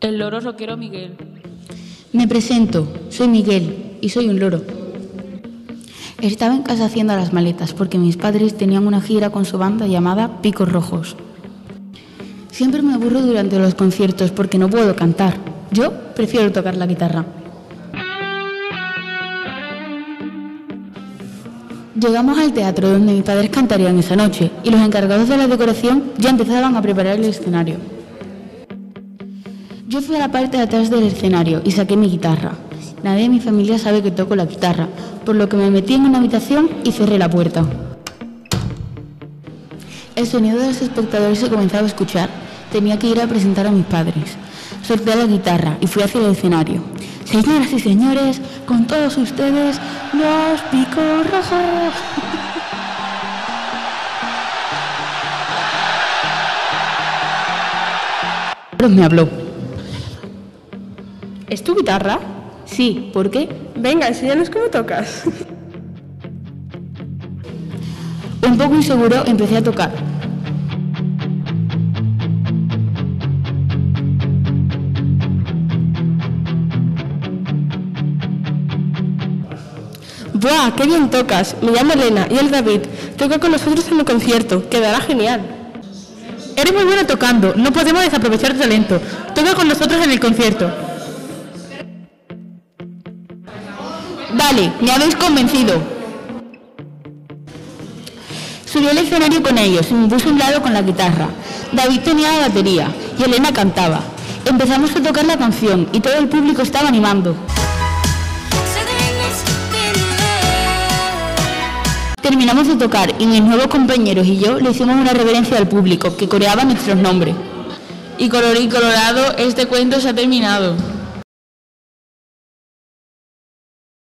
El loro rockero Miguel. Me presento, soy Miguel y soy un loro. Estaba en casa haciendo las maletas porque mis padres tenían una gira con su banda llamada Picos Rojos. Siempre me aburro durante los conciertos porque no puedo cantar. Yo prefiero tocar la guitarra. Llegamos al teatro donde mis padres cantarían esa noche y los encargados de la decoración ya empezaban a preparar el escenario. Yo fui a la parte de atrás del escenario y saqué mi guitarra. Nadie de mi familia sabe que toco la guitarra, por lo que me metí en una habitación y cerré la puerta. El sonido de los espectadores se comenzaba a escuchar. Tenía que ir a presentar a mis padres. Solté la guitarra y fui hacia el escenario. Señoras y señores, con todos ustedes, los picos rojos. me habló. ¿Es tu guitarra? Sí, ¿por qué? Venga, enséñanos cómo tocas. Un poco inseguro empecé a tocar. ¡Buah! ¡Qué bien tocas! Me llamo Elena y el David toca con nosotros en el concierto. Quedará genial. Eres muy buena tocando. No podemos desaprovechar tu talento. Toca con nosotros en el concierto. Vale, me habéis convencido. Subí al escenario con ellos y me puse un lado con la guitarra. David tenía la batería y Elena cantaba. Empezamos a tocar la canción y todo el público estaba animando. Terminamos de tocar y mis nuevos compañeros y yo le hicimos una reverencia al público que coreaba nuestros nombres. Y colorín colorado, este cuento se ha terminado.